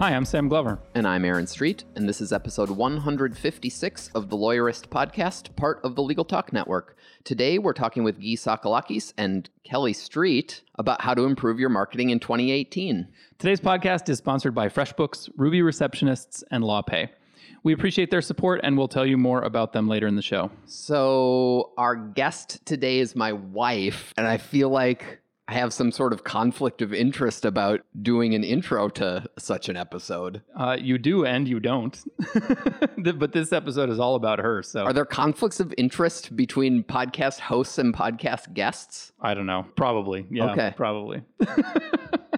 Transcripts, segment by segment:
Hi, I'm Sam Glover. And I'm Aaron Street, and this is episode 156 of the Lawyerist Podcast, part of the Legal Talk Network. Today, we're talking with Guy Sakalakis and Kelly Street about how to improve your marketing in 2018. Today's podcast is sponsored by FreshBooks, Ruby Receptionists, and LawPay. We appreciate their support, and we'll tell you more about them later in the show. So, our guest today is my wife, and I feel like I have some sort of conflict of interest about doing an intro to such an episode. Uh, you do and you don't. but this episode is all about her. So, are there conflicts of interest between podcast hosts and podcast guests? I don't know. Probably. Yeah. Okay. Probably.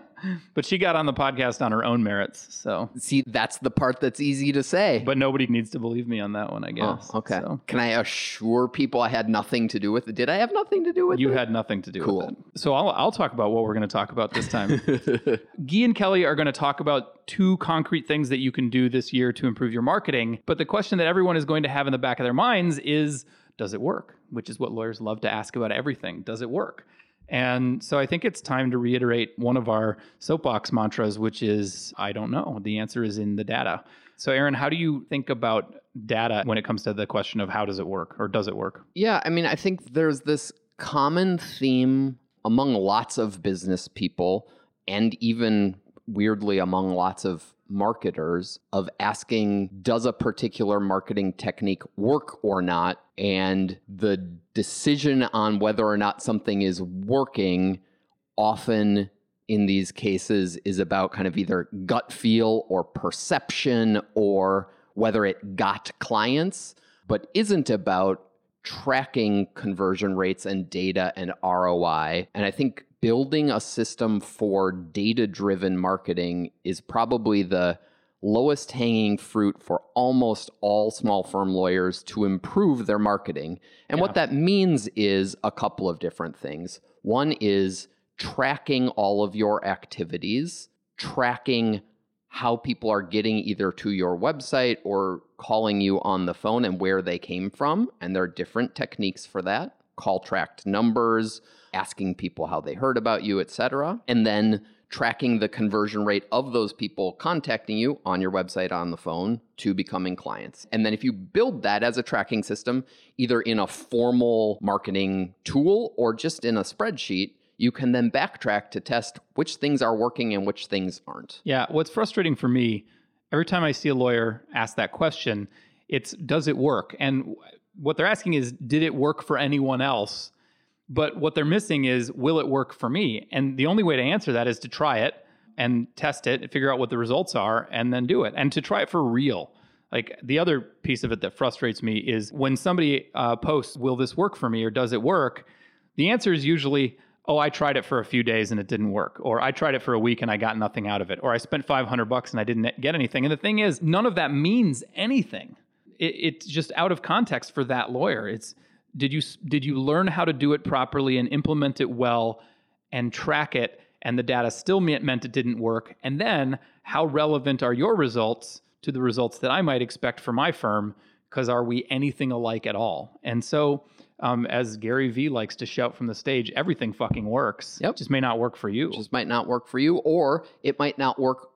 but she got on the podcast on her own merits. So see, that's the part that's easy to say. But nobody needs to believe me on that one, I Oh, guess. okay. So. Can I assure people I had nothing to do with it? Did I have nothing to do with You it? You had nothing to do Cool. with it. Cool. So I'll, I'll talk about what we're going to talk about this time. Guy and Kelly are going to talk about two concrete things that you can do this year to improve your marketing. But the question that everyone is going to have in the back of their minds is does it work? Which is what lawyers love to ask about everything. Does it work? And so I think it's time to reiterate one of our soapbox mantras, which is I don't know. The answer is in the data. So, Aaron, how do you think about data when it comes to the question of how does it work or does it work? Yeah, I mean, I think there's this common theme among lots of business people and even weirdly among lots of marketers of asking does a particular marketing technique work or not and the decision on whether or not something is working often in these cases is about kind of either gut feel or perception or whether it got clients, but isn't about tracking conversion rates and data and ROI. And I think building a system for data driven marketing is probably the lowest hanging fruit for almost all small firm lawyers to improve their marketing. And what that means is a couple of different things. One is tracking all of your activities, tracking how people are getting either to your website or calling you on the phone and where they came from. And there are different techniques for that call tracked numbers, asking people how they heard about you, etc. And then tracking the conversion rate of those people contacting you on your website on the phone to becoming clients. And then if you build that as a tracking system, either in a formal marketing tool or just in a spreadsheet, you can then backtrack to test which things are working and which things aren't. Yeah, what's frustrating for me, every time I see a lawyer ask that question, it's does it work? And what they're asking is did it work for anyone else? But what they're missing is will it work for me? And the only way to answer that is to try it and test it and figure out what the results are and then do it and to try it for real. Like the other piece of it that frustrates me is when somebody uh, posts, will this work for me or does it work? The answer is usually, oh, I tried it for a few days and it didn't work, or I tried it for a week and I got nothing out of it, or I spent 500 bucks and I didn't get anything. And the thing is, none of that means anything. It, it's just out of context for that lawyer. It's did you did you learn how to do it properly and implement it well and track it, and the data still meant it didn't work? And then how relevant are your results to the results that I might expect for my firm? Because are we anything alike at all? And so um, as Gary Vee likes to shout from the stage, everything fucking works. Yep. It just may not work for you. just might not work for you, or it might not work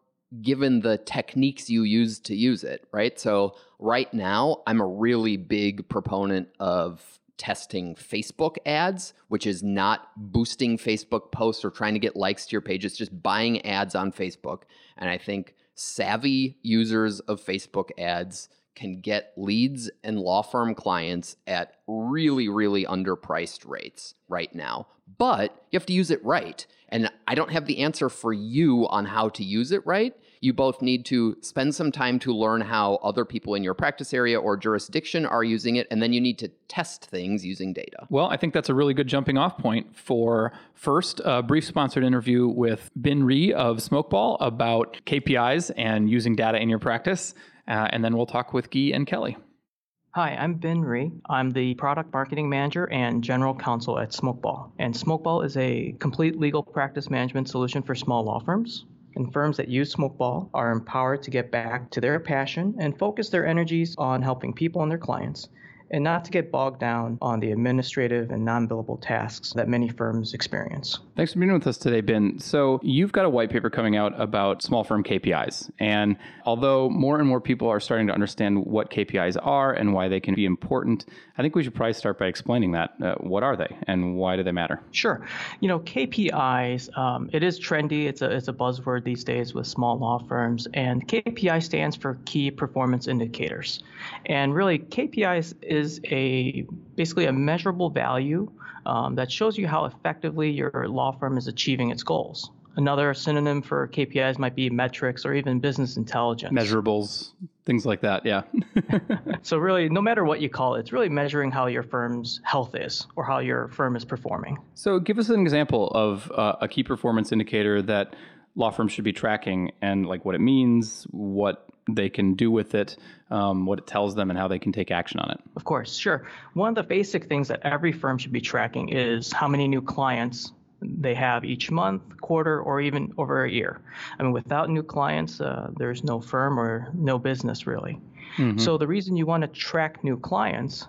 given the techniques you use to use it, right? So, right now, I'm a really big proponent of testing Facebook ads, which is not boosting Facebook posts or trying to get likes to your page. It's just buying ads on Facebook. And I think savvy users of Facebook ads can get leads and law firm clients at really, really underpriced rates right now. But you have to use it right. And I don't have the answer for you on how to use it right. You both need to spend some time to learn how other people in your practice area or jurisdiction are using it. And then you need to test things using data. Well, I think that's a really good jumping off point for first a brief sponsored interview with Ben Ree of Smokeball about KPIs and using data in your practice. Uh, and then we'll talk with Guy and Kelly. Hi, I'm Ben Ree. I'm the product marketing manager and general counsel at Smokeball. And Smokeball is a complete legal practice management solution for small law firms. And firms that use Smokeball are empowered to get back to their passion and focus their energies on helping people and their clients and not to get bogged down on the administrative and non billable tasks that many firms experience. Thanks for being with us today, Ben. So, you've got a white paper coming out about small firm KPIs. And although more and more people are starting to understand what KPIs are and why they can be important, I think we should probably start by explaining that. Uh, what are they and why do they matter? Sure. You know, KPIs, um, it is trendy. It's a, it's a buzzword these days with small law firms. And KPI stands for Key Performance Indicators. And really, KPIs is a basically a measurable value um, that shows you how effectively your law firm is achieving its goals. Another synonym for KPIs might be metrics or even business intelligence. Measurables, things like that, yeah. so, really, no matter what you call it, it's really measuring how your firm's health is or how your firm is performing. So, give us an example of uh, a key performance indicator that law firms should be tracking and like what it means, what they can do with it, um, what it tells them, and how they can take action on it. Of course, sure. One of the basic things that every firm should be tracking is how many new clients they have each month, quarter, or even over a year. I mean, without new clients, uh, there's no firm or no business really. Mm-hmm. So the reason you want to track new clients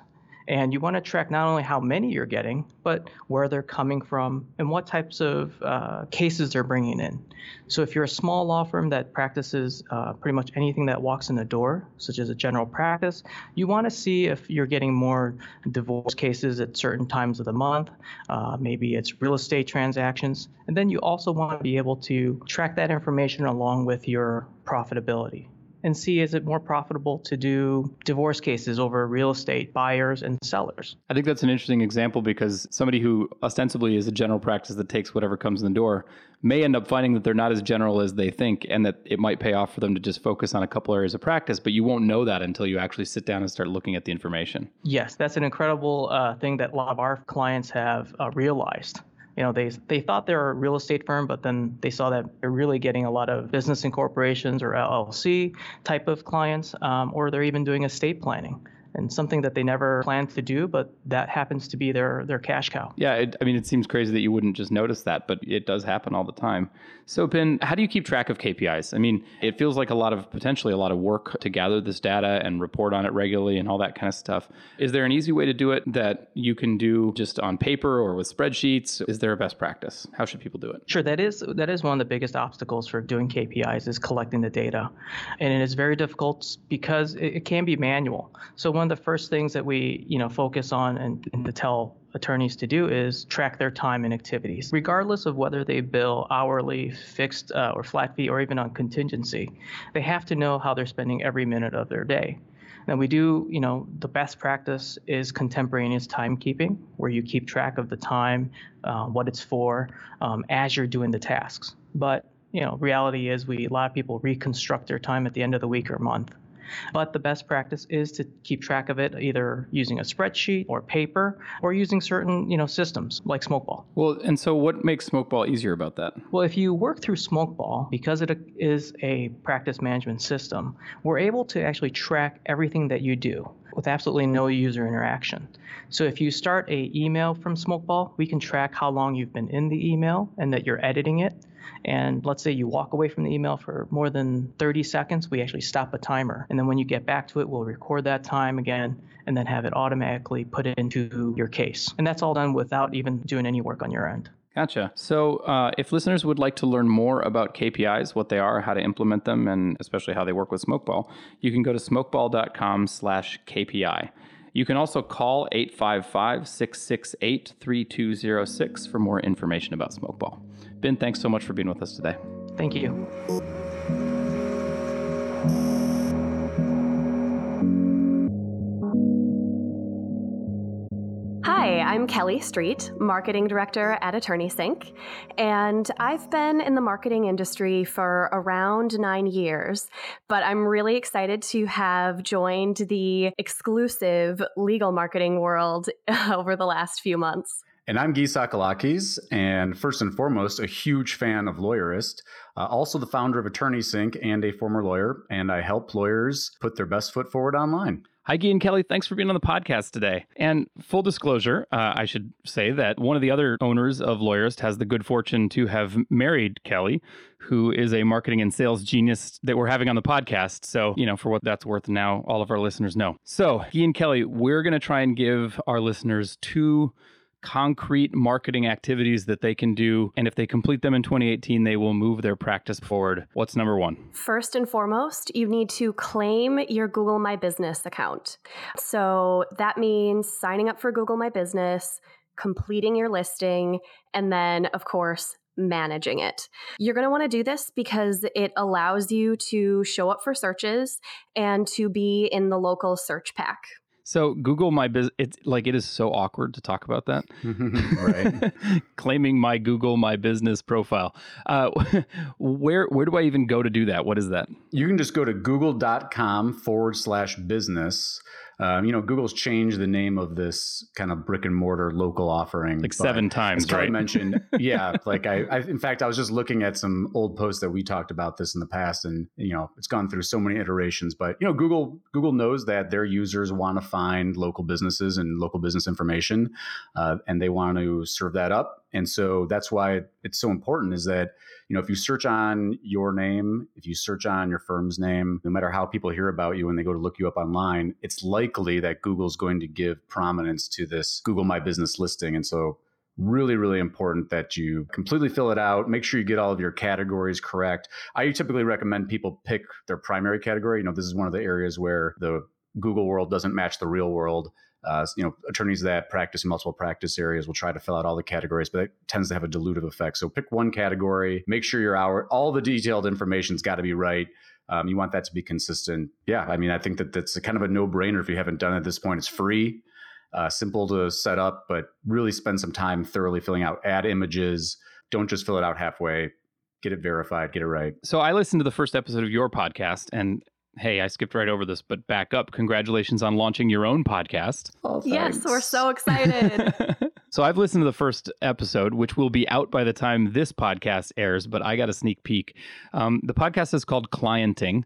and you want to track not only how many you're getting, but where they're coming from and what types of uh, cases they're bringing in. So, if you're a small law firm that practices uh, pretty much anything that walks in the door, such as a general practice, you want to see if you're getting more divorce cases at certain times of the month. Uh, maybe it's real estate transactions. And then you also want to be able to track that information along with your profitability and see is it more profitable to do divorce cases over real estate buyers and sellers. I think that's an interesting example because somebody who ostensibly is a general practice that takes whatever comes in the door may end up finding that they're not as general as they think and that it might pay off for them to just focus on a couple areas of practice, but you won't know that until you actually sit down and start looking at the information. Yes, that's an incredible uh, thing that a lot of our clients have uh, realized you know they they thought they were a real estate firm, but then they saw that they're really getting a lot of business incorporations or LLC type of clients, um, or they're even doing estate planning and something that they never planned to do, but that happens to be their their cash cow. Yeah, it, I mean, it seems crazy that you wouldn't just notice that, but it does happen all the time. So, Ben, how do you keep track of KPIs? I mean, it feels like a lot of potentially a lot of work to gather this data and report on it regularly and all that kind of stuff. Is there an easy way to do it that you can do just on paper or with spreadsheets? Is there a best practice? How should people do it? Sure, that is that is one of the biggest obstacles for doing KPIs is collecting the data, and it is very difficult because it, it can be manual. So one of the first things that we you know focus on and, and to tell attorneys to do is track their time and activities, regardless of whether they bill hourly, fixed, uh, or flat fee, or even on contingency. They have to know how they're spending every minute of their day. Now, we do, you know, the best practice is contemporaneous timekeeping, where you keep track of the time, uh, what it's for, um, as you're doing the tasks. But, you know, reality is we, a lot of people reconstruct their time at the end of the week or month. But the best practice is to keep track of it either using a spreadsheet or paper or using certain, you know, systems like Smokeball. Well, and so what makes Smokeball easier about that? Well, if you work through Smokeball, because it is a practice management system, we're able to actually track everything that you do with absolutely no user interaction. So if you start a email from Smokeball, we can track how long you've been in the email and that you're editing it. And let's say you walk away from the email for more than 30 seconds, we actually stop a timer. And then when you get back to it, we'll record that time again and then have it automatically put into your case. And that's all done without even doing any work on your end. Gotcha. So, uh, if listeners would like to learn more about KPIs, what they are, how to implement them, and especially how they work with Smokeball, you can go to smokeball.com/kpi. You can also call 855 668 3206 for more information about Smokeball. Ben, thanks so much for being with us today. Thank you. Hi, I'm Kelly Street, Marketing Director at Attorney Sync, and I've been in the marketing industry for around nine years, but I'm really excited to have joined the exclusive legal marketing world over the last few months. And I'm Guy Sakalakis, and first and foremost, a huge fan of Lawyerist, uh, also the founder of Attorney Sync and a former lawyer, and I help lawyers put their best foot forward online. Hi, Guy and Kelly. Thanks for being on the podcast today. And full disclosure, uh, I should say that one of the other owners of Lawyerist has the good fortune to have married Kelly, who is a marketing and sales genius that we're having on the podcast. So, you know, for what that's worth now, all of our listeners know. So, Guy and Kelly, we're going to try and give our listeners two concrete marketing activities that they can do. And if they complete them in 2018, they will move their practice forward. What's number one? First and foremost, you need to claim your Google My Business account. So that means signing up for Google My Business, completing your listing, and then, of course, managing it. You're going to want to do this because it allows you to show up for searches and to be in the local search pack. So Google my business, it's like it is so awkward to talk about that. right. Claiming my Google my business profile. Uh, where where do I even go to do that? What is that? You can just go to google.com forward slash business um, you know, Google's changed the name of this kind of brick and mortar local offering like seven times. As right? mentioned, yeah. Like I, I, in fact, I was just looking at some old posts that we talked about this in the past, and you know, it's gone through so many iterations. But you know, Google Google knows that their users want to find local businesses and local business information, uh, and they want to serve that up. And so that's why it's so important is that you know, if you search on your name, if you search on your firm's name, no matter how people hear about you when they go to look you up online, it's likely that Google's going to give prominence to this Google My Business listing. And so really really important that you completely fill it out. Make sure you get all of your categories correct. I typically recommend people pick their primary category. You know this is one of the areas where the google world doesn't match the real world uh, you know, attorneys that practice in multiple practice areas will try to fill out all the categories, but it tends to have a dilutive effect. So pick one category, make sure your hour, all the detailed information's got to be right. Um, you want that to be consistent. Yeah, I mean, I think that that's kind of a no brainer if you haven't done it at this point. It's free, uh, simple to set up, but really spend some time thoroughly filling out. Add images. Don't just fill it out halfway. Get it verified. Get it right. So I listened to the first episode of your podcast, and hey, I skipped right over this, but back up. Congratulations on launching your own podcast. Oh, yes, we're so excited. so I've listened to the first episode, which will be out by the time this podcast airs, but I got a sneak peek. Um, the podcast is called Clienting.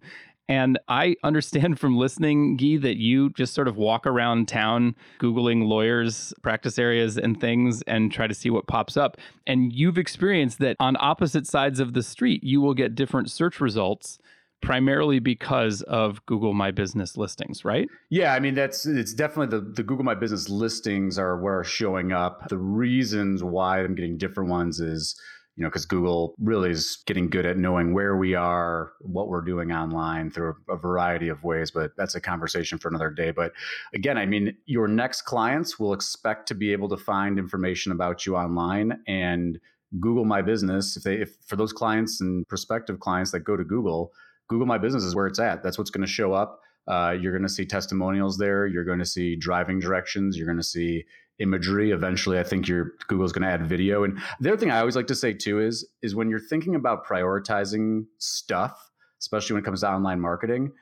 And I understand from listening, Guy, that you just sort of walk around town Googling lawyers' practice areas and things and try to see what pops up. And you've experienced that on opposite sides of the street, you will get different search results primarily because of Google My Business listings, right? Yeah, I mean that's it's definitely the the Google My Business listings are where showing up. The reasons why I'm getting different ones is you know because Google really is getting good at knowing where we are, what we're doing online through a variety of ways. But that's a conversation for another day. But again, I mean your next clients will expect to be able to find information about you online and Google My Business if they if for those clients and prospective clients that go to Google Google My Business is where it's at. That's what's going to show up. Uh, you're going to see testimonials there. You're going to see driving directions. You're going to see imagery. Eventually, I think your Google's going to add video. And the other thing I always like to say too is is when you're thinking about prioritizing stuff, especially when it comes to online marketing,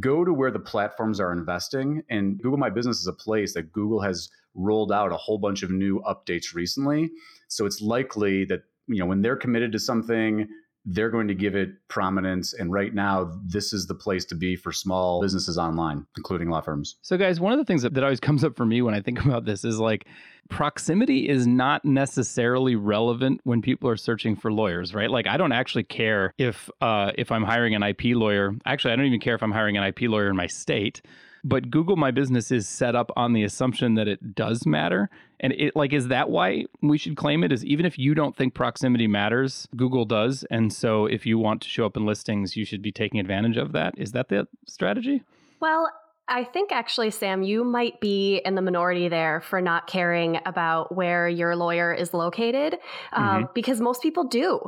go to where the platforms are investing. And Google My Business is a place that Google has rolled out a whole bunch of new updates recently. So it's likely that you know when they're committed to something they're going to give it prominence. And right now, this is the place to be for small businesses online, including law firms. So, guys, one of the things that, that always comes up for me when I think about this is like proximity is not necessarily relevant when people are searching for lawyers, right? Like, I don't actually care if uh, if I'm hiring an IP lawyer. Actually, I don't even care if I'm hiring an IP lawyer in my state but Google My Business is set up on the assumption that it does matter. And it like is that why we should claim it is even if you don't think proximity matters, Google does. And so if you want to show up in listings, you should be taking advantage of that. Is that the strategy? Well, I think actually, Sam, you might be in the minority there for not caring about where your lawyer is located uh, mm-hmm. because most people do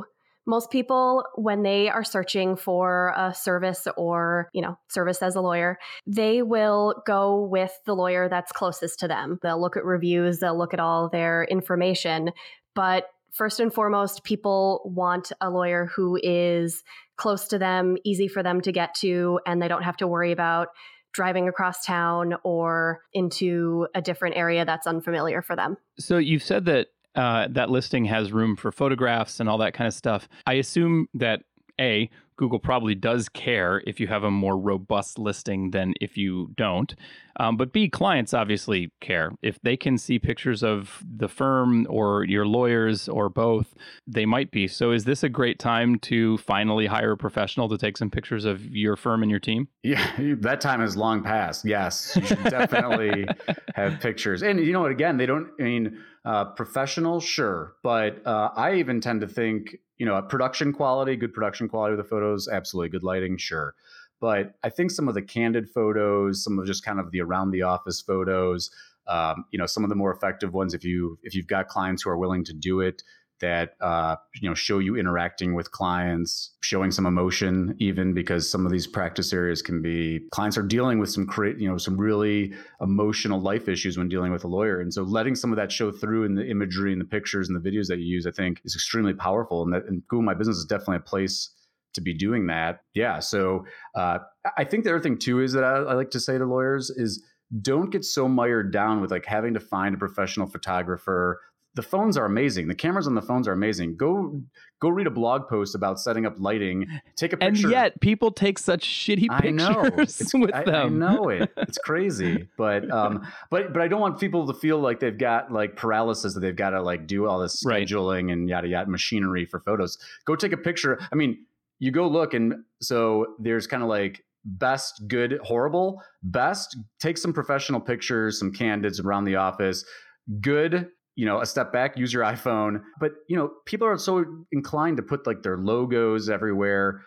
most people when they are searching for a service or you know service as a lawyer they will go with the lawyer that's closest to them. They'll look at reviews they'll look at all their information. But first and foremost people want a lawyer who is close to them easy for them to get to and they don't have to worry about driving across town or into a different area that's unfamiliar for them. So you've said that uh, that listing has room for photographs and all that kind of stuff. I assume that A, Google probably does care if you have a more robust listing than if you don't. Um, but B, clients obviously care. If they can see pictures of the firm or your lawyers or both, they might be. So, is this a great time to finally hire a professional to take some pictures of your firm and your team? Yeah, that time is long past. Yes, you should definitely have pictures. And you know what? Again, they don't. I mean, uh, professional, sure, but uh, I even tend to think, you know, production quality, good production quality of the photos, absolutely good lighting, sure. But I think some of the candid photos, some of just kind of the around the office photos, um, you know, some of the more effective ones, if you if you've got clients who are willing to do it, that uh, you know show you interacting with clients, showing some emotion, even because some of these practice areas can be clients are dealing with some create you know some really emotional life issues when dealing with a lawyer, and so letting some of that show through in the imagery and the pictures and the videos that you use, I think, is extremely powerful. And that and Google My Business is definitely a place to be doing that. Yeah. So uh, I think the other thing too is that I, I, like to say to lawyers is don't get so mired down with like having to find a professional photographer. The phones are amazing. The cameras on the phones are amazing. Go go read a blog post about setting up lighting. Take a picture. And yet people take such shitty pictures I know. It's, with I, them. I know it. It's crazy. but um but but I don't want people to feel like they've got like paralysis that they've got to like do all this scheduling right. and yada yada machinery for photos. Go take a picture. I mean, you go look and so there's kind of like best, good, horrible. Best, take some professional pictures, some candids around the office. Good, you know, a step back, use your iPhone. But, you know, people are so inclined to put like their logos everywhere.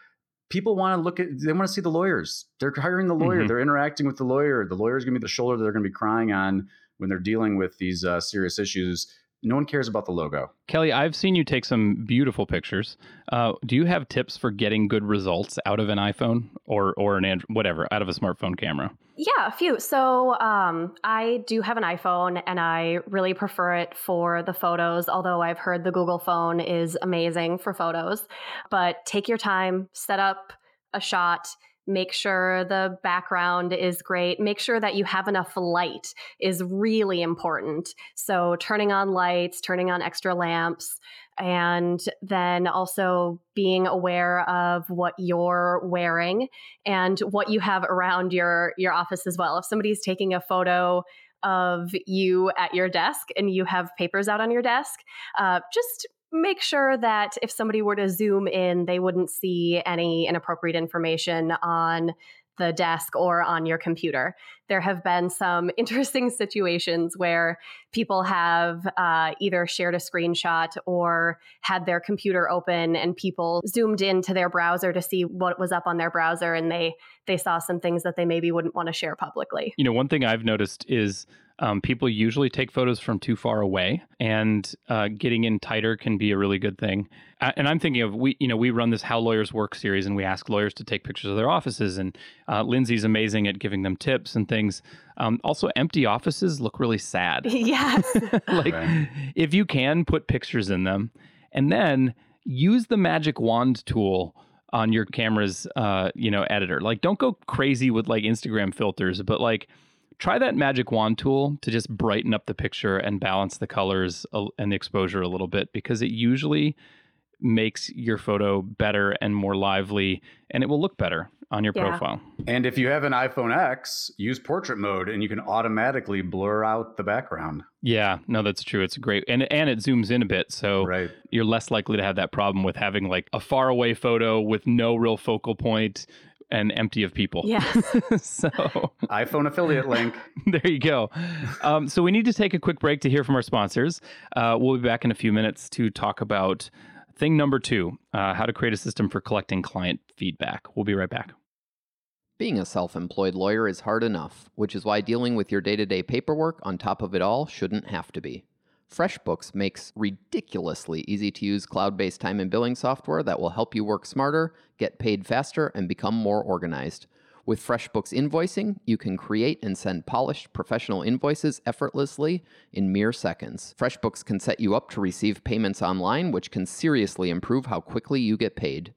People want to look at, they want to see the lawyers. They're hiring the lawyer, mm-hmm. they're interacting with the lawyer. The lawyer's going to be the shoulder they're going to be crying on when they're dealing with these uh, serious issues no one cares about the logo. Kelly, I've seen you take some beautiful pictures. Uh, do you have tips for getting good results out of an iPhone or or an Android, whatever, out of a smartphone camera? Yeah, a few. So um, I do have an iPhone, and I really prefer it for the photos. Although I've heard the Google phone is amazing for photos, but take your time, set up a shot make sure the background is great make sure that you have enough light is really important. So turning on lights turning on extra lamps and then also being aware of what you're wearing and what you have around your your office as well. If somebody's taking a photo of you at your desk and you have papers out on your desk uh, just make sure that if somebody were to zoom in, they wouldn't see any inappropriate information on the desk or on your computer. There have been some interesting situations where people have uh, either shared a screenshot or had their computer open and people zoomed into their browser to see what was up on their browser and they they saw some things that they maybe wouldn't want to share publicly. You know, one thing I've noticed is um, people usually take photos from too far away, and uh, getting in tighter can be a really good thing. Uh, and I'm thinking of we, you know, we run this How Lawyers Work series, and we ask lawyers to take pictures of their offices. And uh, Lindsay's amazing at giving them tips and things. Um, also, empty offices look really sad. Yes. like, right. if you can, put pictures in them, and then use the magic wand tool on your camera's, uh, you know, editor. Like, don't go crazy with like Instagram filters, but like try that magic wand tool to just brighten up the picture and balance the colors and the exposure a little bit because it usually makes your photo better and more lively and it will look better on your yeah. profile. And if you have an iPhone X, use portrait mode and you can automatically blur out the background. Yeah, no that's true. It's great. And and it zooms in a bit so right. you're less likely to have that problem with having like a far away photo with no real focal point and empty of people. Yeah. so iPhone affiliate link. there you go. Um, so we need to take a quick break to hear from our sponsors. Uh, we'll be back in a few minutes to talk about thing number two: uh, how to create a system for collecting client feedback. We'll be right back. Being a self employed lawyer is hard enough, which is why dealing with your day to day paperwork on top of it all shouldn't have to be. FreshBooks makes ridiculously easy to use cloud based time and billing software that will help you work smarter, get paid faster, and become more organized. With FreshBooks invoicing, you can create and send polished professional invoices effortlessly in mere seconds. FreshBooks can set you up to receive payments online, which can seriously improve how quickly you get paid.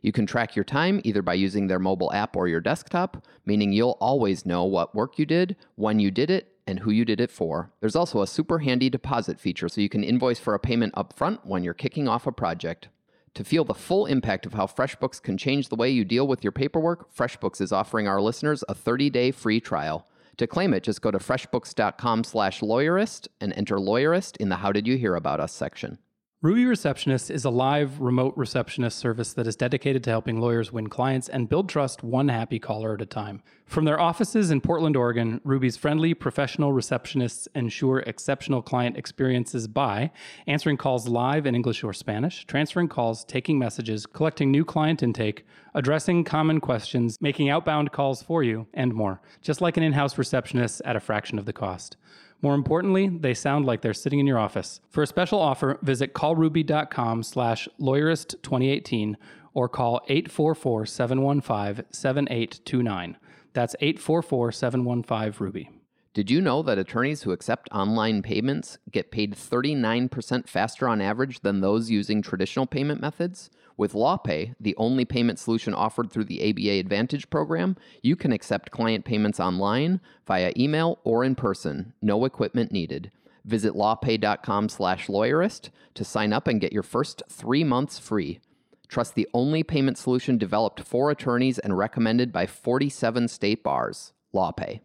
You can track your time either by using their mobile app or your desktop, meaning you'll always know what work you did, when you did it, and who you did it for. There's also a super handy deposit feature so you can invoice for a payment up front when you're kicking off a project. To feel the full impact of how FreshBooks can change the way you deal with your paperwork, FreshBooks is offering our listeners a 30-day free trial. To claim it, just go to freshbooks.com/lawyerist and enter lawyerist in the how did you hear about us section. Ruby Receptionist is a live remote receptionist service that is dedicated to helping lawyers win clients and build trust one happy caller at a time. From their offices in Portland, Oregon, Ruby's friendly professional receptionists ensure exceptional client experiences by answering calls live in English or Spanish, transferring calls, taking messages, collecting new client intake, addressing common questions, making outbound calls for you, and more, just like an in house receptionist at a fraction of the cost. More importantly, they sound like they're sitting in your office. For a special offer, visit callruby.com slash lawyerist2018 or call 844-715-7829. That's 844-715-RUBY. Did you know that attorneys who accept online payments get paid 39% faster on average than those using traditional payment methods? With LawPay, the only payment solution offered through the ABA Advantage program, you can accept client payments online, via email, or in person. No equipment needed. Visit lawpay.com slash lawyerist to sign up and get your first 3 months free. Trust the only payment solution developed for attorneys and recommended by 47 state bars. LawPay.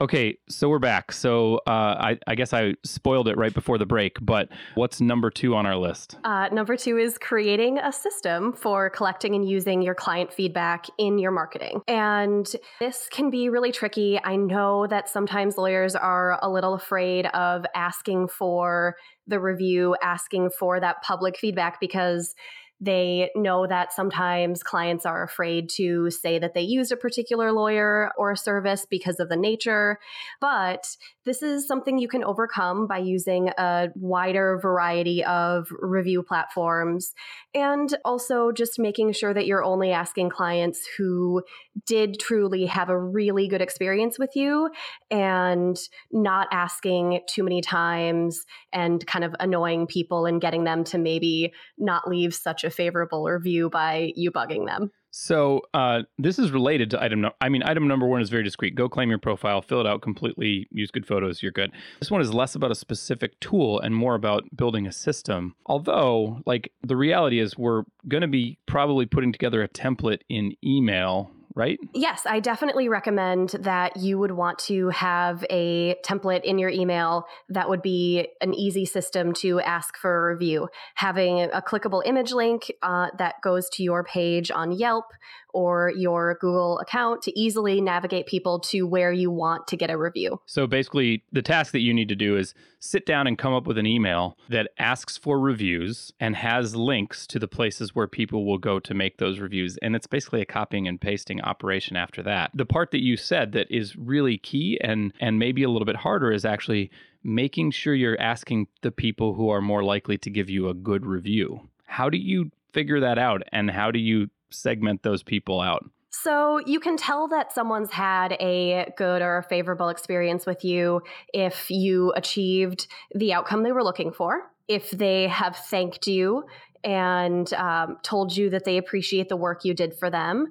Okay, so we're back. So uh, I, I, guess I spoiled it right before the break, but what's number two on our list? Uh, number two is creating a system for collecting and using your client feedback in your marketing. And this can be really tricky. I know that sometimes lawyers are a little afraid of asking for the review, asking for that public feedback because they know that sometimes clients are afraid to say that they used a particular lawyer or a service because of the nature. But this is something you can overcome by using a wider variety of review platforms and also just making sure that you're only asking clients who did truly have a really good experience with you and not asking too many times and kind of annoying people and getting them to maybe not leave such a favorable review by you bugging them. So uh, this is related to item. No- I mean, item number one is very discreet. Go claim your profile, fill it out completely, use good photos. You're good. This one is less about a specific tool and more about building a system. Although, like the reality is, we're going to be probably putting together a template in email right? Yes, I definitely recommend that you would want to have a template in your email that would be an easy system to ask for a review. Having a clickable image link uh, that goes to your page on Yelp or your Google account to easily navigate people to where you want to get a review. So basically, the task that you need to do is sit down and come up with an email that asks for reviews and has links to the places where people will go to make those reviews. And it's basically a copying and pasting operation after that. The part that you said that is really key and and maybe a little bit harder is actually making sure you're asking the people who are more likely to give you a good review. How do you figure that out and how do you segment those people out? So you can tell that someone's had a good or a favorable experience with you if you achieved the outcome they were looking for, if they have thanked you and um, told you that they appreciate the work you did for them.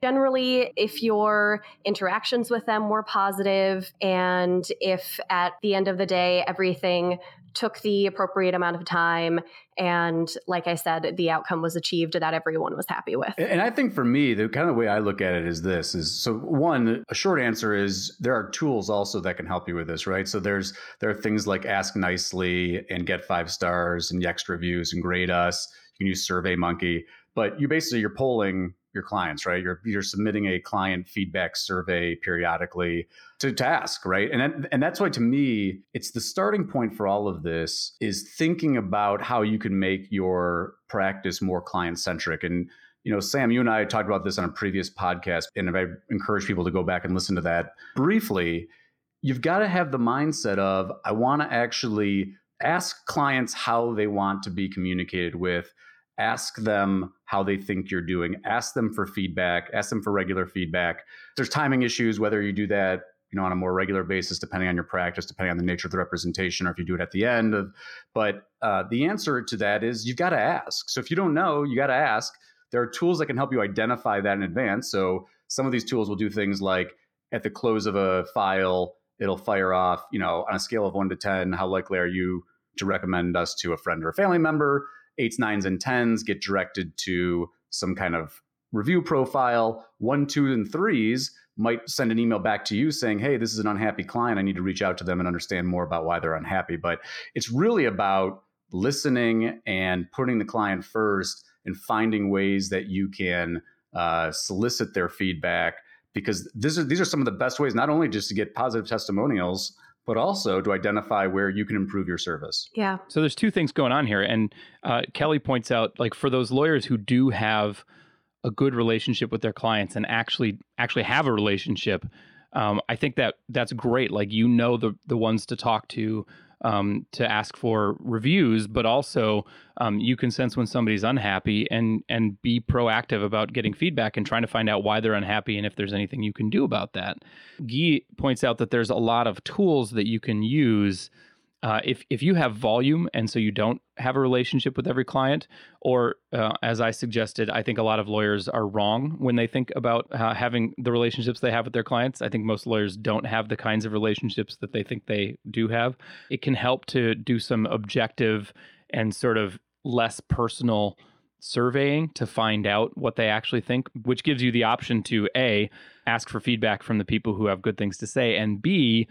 Generally, if your interactions with them were positive, and if at the end of the day everything took the appropriate amount of time and like i said the outcome was achieved that everyone was happy with. And i think for me the kind of way i look at it is this is so one a short answer is there are tools also that can help you with this right? So there's there are things like AskNicely and GetFiveStars and Yext reviews and Grade.us. You can use SurveyMonkey but you basically you're polling your clients, right? You're you're submitting a client feedback survey periodically to task, right? And and that's why to me, it's the starting point for all of this is thinking about how you can make your practice more client centric. And you know, Sam, you and I talked about this on a previous podcast, and I encourage people to go back and listen to that briefly. You've got to have the mindset of I want to actually ask clients how they want to be communicated with ask them how they think you're doing. Ask them for feedback. Ask them for regular feedback. There's timing issues whether you do that you know on a more regular basis depending on your practice depending on the nature of the representation or if you do it at the end of but uh, the answer to that is you've got to ask. So if you don't know you got to ask. There are tools that can help you identify that in advance. So some of these tools will do things like at the close of a file it'll fire off you know on a scale of 1 to 10 how likely are you to recommend us to a friend or a family member eights, nines, and tens get directed to some kind of review profile. One, two, and threes might send an email back to you saying, Hey, this is an unhappy client. I need to reach out to them and understand more about why they're unhappy. But it's really about listening and putting the client first and finding ways that you can uh, solicit their feedback because this is, these are some of the best ways, not only just to get positive testimonials, but also to identify where you can improve your service. Yeah. So there's two things going on here, and uh, Kelly points out, like for those lawyers who do have a good relationship with their clients and actually actually have a relationship, um, I think that that's great. Like you know the the ones to talk to um, to ask for reviews, but also um, you can sense when somebody's unhappy and and be proactive about getting feedback and trying to find out why they're unhappy and if there's anything you can do about that. Guy points out that there's a lot of tools that you can use uh, if if you have volume and so you don't have a relationship with every client, or uh, as I suggested, I think a lot of lawyers are wrong when they think about uh, having the relationships they have with their clients. I think most lawyers don't have the kinds of relationships that they think they do have. It can help to do some objective and sort of less personal surveying to find out what they actually think, which gives you the option to A, ask for feedback from the people who have good things to say, and B,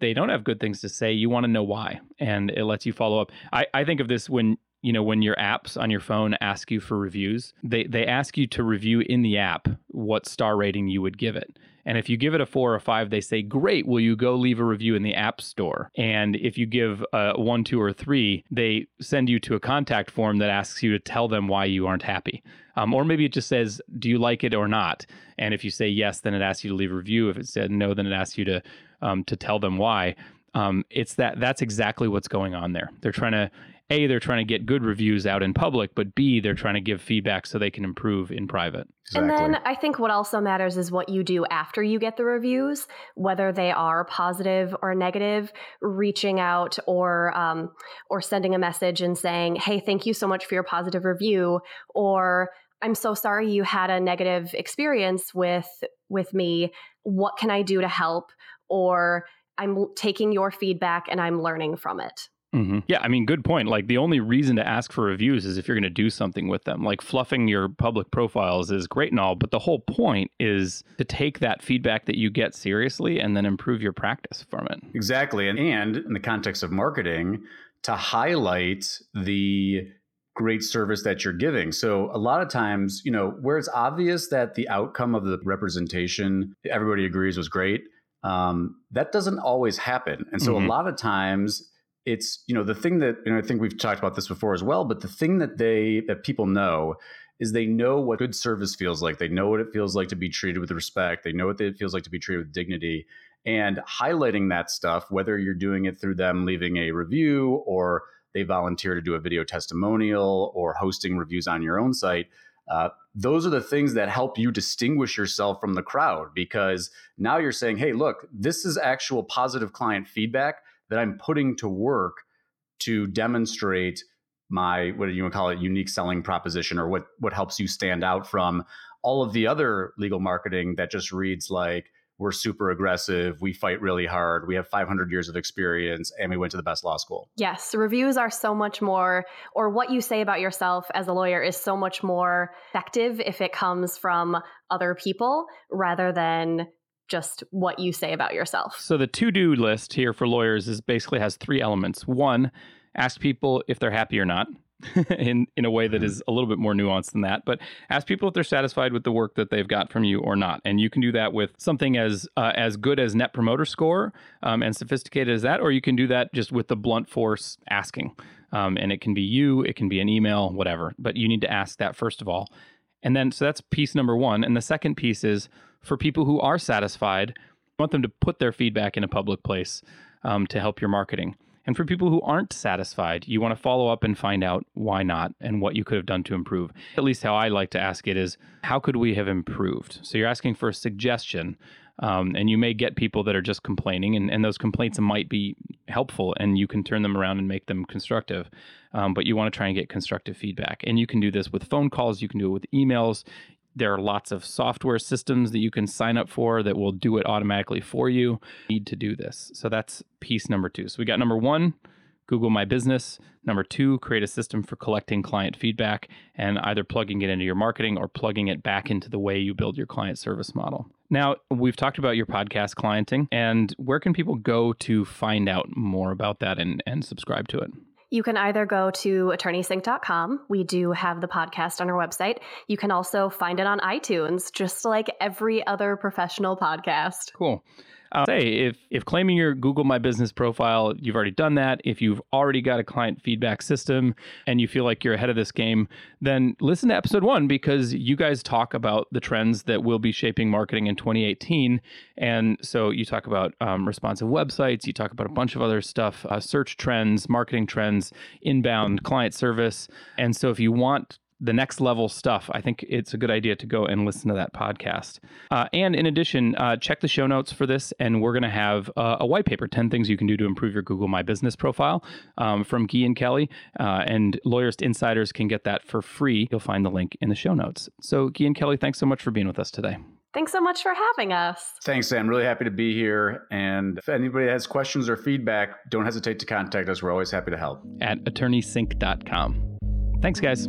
they don't have good things to say, you want to know why. And it lets you follow up. I, I think of this when you know when your apps on your phone ask you for reviews they they ask you to review in the app what star rating you would give it. And if you give it a four or five they say great will you go leave a review in the app store? And if you give a one two or three they send you to a contact form that asks you to tell them why you aren't happy. Um, or maybe it just says do you like it or not? And if you say yes then it asks you to leave a review. If it said no then it asks you to um, to tell them why. Um, it's that that's exactly what's going on there. They're trying to a they're trying to get good reviews out in public, but b they're trying to give feedback so they can improve in private. Exactly. And then I think what also matters is what you do after you get the reviews, whether they are positive or negative. Reaching out or um, or sending a message and saying, "Hey, thank you so much for your positive review," or I'm so sorry you had a negative experience with with me. What can I do to help? or I'm taking your feedback and I'm learning from it. Mm-hmm. Yeah, I mean, good point. Like the only reason to ask for reviews is if you're going to do something with them. Like fluffing your public profiles is great and all, but the whole point is to take that feedback that you get seriously and then improve your practice from it. Exactly, and and in the context of marketing, to highlight the great service that you're giving. So a lot of times, you know, where it's obvious that the outcome of the representation everybody agrees was great um, that doesn't always happen. And so mm-hmm. a lot of times it's, you know, the thing that, and I think we've talked about this before as well, but the thing that they, that people know is they know what good service feels like. They know what it feels like to be treated with respect. They know what it feels like to be treated with dignity. And highlighting that stuff, whether you're doing it through them leaving a review or they volunteer to do a video testimonial or hosting reviews on your own site, uh, those are the things that help you distinguish yourself from the crowd because now you're saying, hey, look, this is actual positive client feedback that I'm putting to work to demonstrate my what do you want to call it unique selling proposition or what what helps you stand out from all of the other legal marketing that just reads like we're super aggressive, we fight really hard, we have 500 years of experience, and we went to the best law school. Yes, reviews are so much more, or what you say about yourself as a lawyer is so much more effective if it comes from other people rather than just what you say about yourself. So the to-do list here for lawyers is basically has three elements. One, ask people if they're happy or not. in in a way that is a little bit more nuanced than that. But ask people if they're satisfied with the work that they've got from you or not, and you can do that with something as uh, as good as Net Promoter Score um, and sophisticated as that, or you can do that just with the blunt force asking. Um, and it can be you, it can be an email, whatever. But you need to ask that first of all, and then so that's piece number one. And the second piece is for people who are satisfied, you want them to put their feedback in a public place um, to help your marketing. And for people who aren't satisfied, you want to follow up and find out why not and what you could have done to improve. At least how I like to ask it is, how could we have improved? So you're asking for a suggestion. Um, and you may get people that are just complaining, and, and those complaints might be helpful, and you can turn them around and make them constructive. Um, but you want to try and get constructive feedback. And you can do this with phone calls, you can do it with emails, there are lots of software systems that you can sign up for that will do it automatically for you. you need to do this. So that's piece number two. So we got number one, Google My Business. Number two, create a system for collecting client feedback and either plugging it into your marketing or plugging it back into the way you build your client service model. Now, we've talked about your podcast clienting, and where can people go to find out more about that and, and subscribe to it? You can either go to attorneysync.com. We do have the podcast on our website. You can also find it on iTunes, just like every other professional podcast. Cool. Uh, say if if claiming your Google My Business profile, you've already done that. If you've already got a client feedback system and you feel like you're ahead of this game, then listen to episode one because you guys talk about the trends that will be shaping marketing in 2018. And so you talk about um, responsive websites, you talk about a bunch of other stuff, uh, search trends, marketing trends, inbound client service. And so if you want the next level stuff, I think it's a good idea to go and listen to that podcast. Uh, and in addition, uh, check the show notes for this, and we're going to have uh, a white paper 10 things you can do to improve your Google My Business profile um, from Guy and Kelly. Uh, and Lawyerist Insiders can get that for free. You'll find the link in the show notes. So, Guy and Kelly, thanks so much for being with us today. Thanks so much for having us. Thanks, Sam. Really happy to be here. And if anybody has questions or feedback, don't hesitate to contact us. We're always happy to help. At attorneysync.com. Thanks, guys.